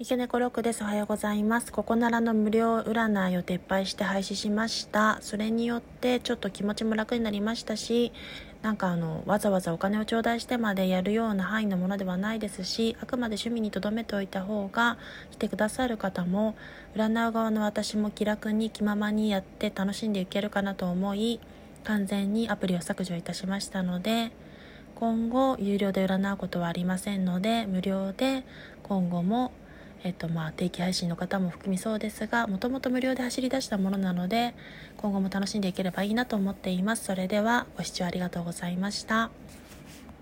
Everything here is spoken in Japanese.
池猫ロックです。おはようございます。ここならの無料占いを撤廃して廃止しました。それによってちょっと気持ちも楽になりましたし、なんかあの、わざわざお金を頂戴してまでやるような範囲のものではないですし、あくまで趣味に留めておいた方が、来てくださる方も、占う側の私も気楽に気ままにやって楽しんでいけるかなと思い、完全にアプリを削除いたしましたので、今後有料で占うことはありませんので、無料で今後もえっとまあ、定期配信の方も含みそうですがもともと無料で走り出したものなので今後も楽しんでいければいいなと思っています。それではご視聴ありがとうございました。